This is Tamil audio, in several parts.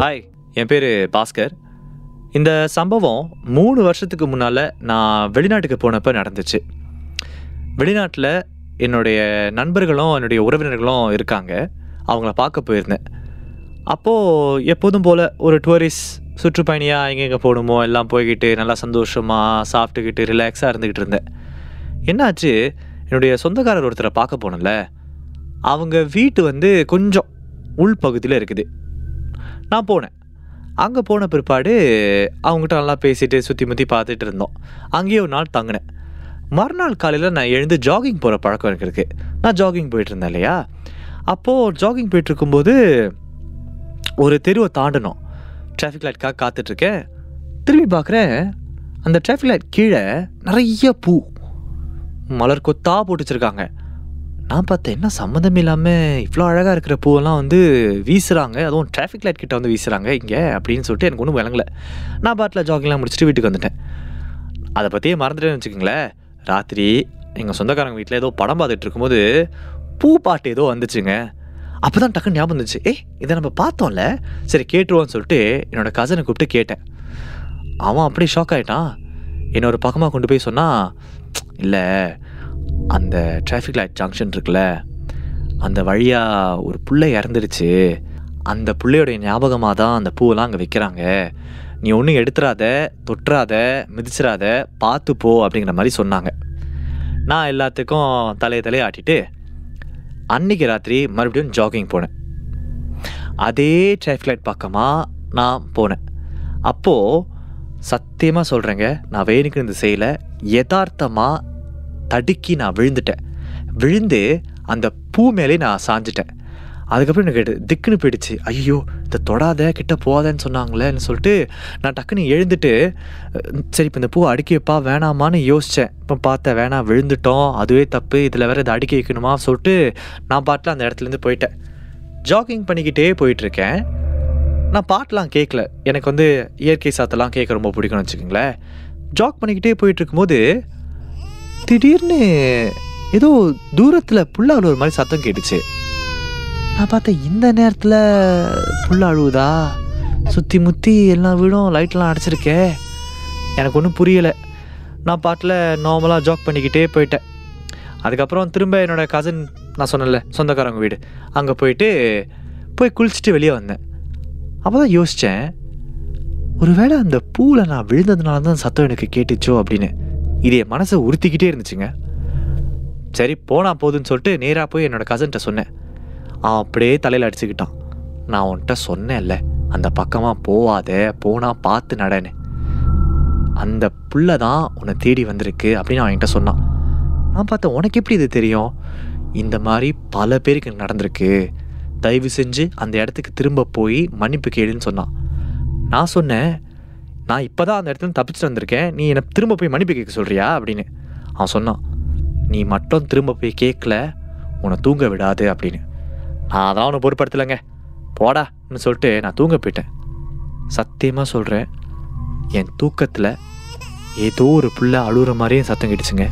ஹாய் என் பேர் பாஸ்கர். இந்த சம்பவம் மூணு வருஷத்துக்கு முன்னால் நான் வெளிநாட்டுக்கு போனப்போ நடந்துச்சு. வெளிநாட்டில் என்னுடைய நண்பர்களும் என்னுடைய உறவினர்களும் இருக்காங்க. அவங்கள பார்க்க போயிருந்தேன். அப்போது எப்போதும் போல் ஒரு டூரிஸ்ட் சுற்றுப்பயணியாக எங்கெங்கே போகணுமோ எல்லாம் போய்கிட்டு நல்லா சந்தோஷமாக சாப்பிட்டுக்கிட்டு ரிலாக்ஸாக இருந்துக்கிட்டு இருந்தேன். என்னாச்சு? என்னுடைய சொந்தக்காரர் ஒருத்தரை பார்க்க போனல அவங்க வீட்டு வந்து கொஞ்சம் உள்பகுதியில் இருக்குது. நான் போனேன். அங்கே போன பிற்பாடு அவங்ககிட்ட நல்லா பேசிட்டு சுற்றி முற்றி பார்த்துட்டு இருந்தோம். அங்கேயே ஒரு நாள் தங்கினேன். மறுநாள் காலையில் நான் எழுந்து ஜாகிங் போகிற பழக்கம் எனக்கு இருக்குது நான் ஜாகிங் போயிட்டு இருந்தேன் இல்லையா? அப்போது ஜாகிங் போயிட்டு இருக்கும்போது ஒரு தெருவை தாண்டணும் டிராஃபிக் லைட்காக காத்துட்ருக்கேன் திரும்பி பார்க்குறேன் அந்த டிராஃபிக் லைட் கீழே நிறைய பூ மலர் கொத்தா போட்டு வச்சுருக்காங்க. நான் பார்த்தேன் என்ன சம்மந்தம் இல்லாமல் இவ்வளோ அழகாக இருக்கிற பூவெல்லாம் வந்து வீசுகிறாங்க அதுவும் டிராஃபிக் லைட் கிட்ட வந்து வீசுகிறாங்க இங்கே அப்படின்னு சொல்லிட்டு எனக்கு ஒன்றும் விளங்கலை. நான் பாட்டில் ஜாகிங்லாம் முடிச்சுட்டு வீட்டுக்கு வந்துட்டேன். அதை பற்றியே மறந்துட்டேன்னு வச்சுக்கோங்களேன். ராத்திரி எங்கள் சொந்தக்காரங்க வீட்டில் ஏதோ படம் பார்த்துட்டு இருக்கும்போது பூ பாட்டு ஏதோ வந்துச்சுங்க. அப்போ தான் டக்குன்னு ஞாபகம் வந்துச்சு. ஏய் இதை நம்ம பார்த்தோம்ல. சரி கேட்டுருவோன்னு சொல்லிட்டு என்னோடய கசனை கூப்பிட்டு கேட்டேன். அவன் அப்படியே ஷாக் ஆகிட்டான் என்னை ஒரு பக்கமாக கொண்டு போய் சொன்னான் இல்லை அந்த டிராஃபிக் லைட் ஜங்ஷன் இருக்குல்ல அந்த வழியாக ஒரு புள்ளை இறந்துருச்சு. அந்த பிள்ளையோடைய ஞாபகமாக தான் அந்த பூவெல்லாம் அங்கே வைக்கிறாங்க. நீ ஒன்றும் எடுத்துடாத தொட்டுறாத மிதிச்சிடாத பார்த்து போ அப்படிங்கிற மாதிரி சொன்னாங்க. நான் எல்லாத்துக்கும் தலையை தலையை ஆட்டிட்டு அன்னைக்கு ராத்திரி மறுபடியும் ஜாகிங் போனேன். அதே டிராஃபிக் லைட் பக்கமாக நான் போனேன். அப்போது சத்தியமாக சொல்கிறேங்க நான் வேணுக்கு இந்த செய்யலை யதார்த்தமாக தடுக்கி நான் விழுந்துட்டேன். விழுந்து அந்த பூ மேலே நான் சாஞ்சிட்டேன். அதுக்கப்புறம் எனக்கு திக்குன்னு போயிடுச்சு. ஐயோ இதை தொடாத கிட்ட போகாதன்னு சொன்னாங்களேன்னு சொல்லிட்டு நான் டக்குன்னு எழுந்துட்டு சரி இப்போ இந்த பூ அடுக்கி வைப்பா வேணாமான்னு யோசித்தேன் இப்போ பார்த்தேன் வேணாம் விழுந்துட்டோம் அதுவே தப்பு இதில் வேறு இதை அடுக்கி வைக்கணுமா சொல்லிட்டு நான் பாட்டில் அந்த இடத்துலேருந்து போயிட்டேன். ஜாகிங் பண்ணிக்கிட்டே போயிட்டுருக்கேன். நான் பாட்டெலாம் கேட்கல. எனக்கு வந்து இயற்கை சாத்தெல்லாம் கேட்க ரொம்ப பிடிக்கும்னு வச்சுக்கோங்களேன். ஜாக் பண்ணிக்கிட்டே போயிட்டு இருக்கும்போது திடீர்னு ஏதோ தூரத்தில் புல்ல அழுவுற மாதிரி சத்தம் கேட்டுச்சு. நான் பார்த்தேன் இந்த நேரத்தில் புல்ல அழுவுதா? சுற்றி முற்றி எல்லா வீடும் லைட்லாம் அடைச்சிருக்கே. எனக்கு ஒன்றும் புரியலை. நான் பாட்டில் நார்மலாக ஜாக் பண்ணிக்கிட்டே போயிட்டேன். அதுக்கப்புறம் திரும்ப என்னோட கசின் நான் சொன்னேன்ல சொந்தக்காரங்க வீடு. அங்கே போயிட்டு போய் குளிச்சுட்டு வெளியே வந்தேன். அப்போ தான் யோசித்தேன் ஒருவேளை அந்த பூவில் நான் விழுந்ததுனால தான் சத்தம் எனக்கு கேட்டுச்சோ அப்படின்னு. இது என் மனசை உறுத்திக்கிட்டே இருந்துச்சுங்க. சரி போனா போதுன்னு சொல்லிட்டு நேராக போய் என்னோடய கசன்கிட்ட சொன்னேன். அவன் அப்படியே தலையில் அடிச்சுக்கிட்டான். நான் உன்கிட்ட சொன்னேன்ல அந்த பக்கமாக போவாத போனால் பார்த்து நடன்னு. அந்த புள்ள தான் உன்னை தேடி வந்திருக்கு அப்படின்னு அவன் சொன்னான். நான் பார்த்தேன் உனக்கு எப்படி இது தெரியும்? இந்த மாதிரி பல பேருக்கு நடந்திருக்கு. தயவு செஞ்சு அந்த இடத்துக்கு திரும்ப போய் மன்னிப்பு கேளுன்னு சொன்னான். நான் சொன்னேன் நான் இப்போ தான் அந்த இடத்துல தப்பிச்சு வந்திருக்கேன். நீ என்னை திரும்ப போய் மன்னிப்பு கேட்க சொல்கிறியா அப்படின்னு. அவன் சொன்னான் நீ மட்டும் திரும்ப போய் கேட்கல உன்னை தூங்க விடாது அப்படின்னு. நான் அதான் உன்னை பொருட்படுத்தலைங்க. போடான்னு சொல்லிட்டு நான் தூங்க போயிட்டேன். சத்தியமாக சொல்கிறேன் என் தூக்கத்தில் ஏதோ ஒரு புள்ள அழுகிற மாதிரியும் சத்தம் கேட்டுச்சுங்க.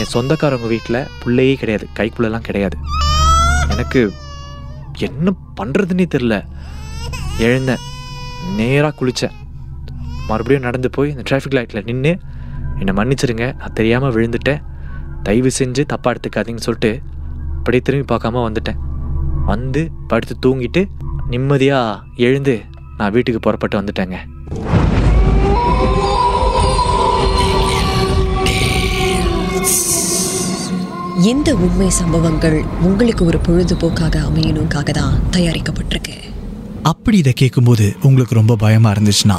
என் சொந்தக்காரவங்க வீட்டில் பிள்ளையே கிடையாது கைக்குள்ளெல்லாம் கிடையாது. எனக்கு என்ன பண்ணுறதுன்னே தெரில எழுந்தேன் நேராக குளித்தேன் மறுபடியும் நடந்து போய் இந்த டிராஃபிக் லைட்டில் நின்று என்னை மன்னிச்சிருங்க நான் தெரியாமல் விழுந்துட்டேன். தயவு செஞ்சு தப்பாக எடுத்துக்காதீங்கன்னு சொல்லிட்டு அப்படியே திரும்பி பார்க்காம வந்துட்டேன். வந்து படுத்து தூங்கிட்டு நிம்மதியாக எழுந்து நான் வீட்டுக்கு புறப்பட்டு வந்துட்டேங்க. இந்த உண்மை சம்பவங்கள் உங்களுக்கு ஒரு பொழுதுபோக்காக அமையணுக்காக தான் தயாரிக்கப்பட்டிருக்கு. அப்படி இதை கேட்கும்போது உங்களுக்கு ரொம்ப பயமாக இருந்துச்சுன்னா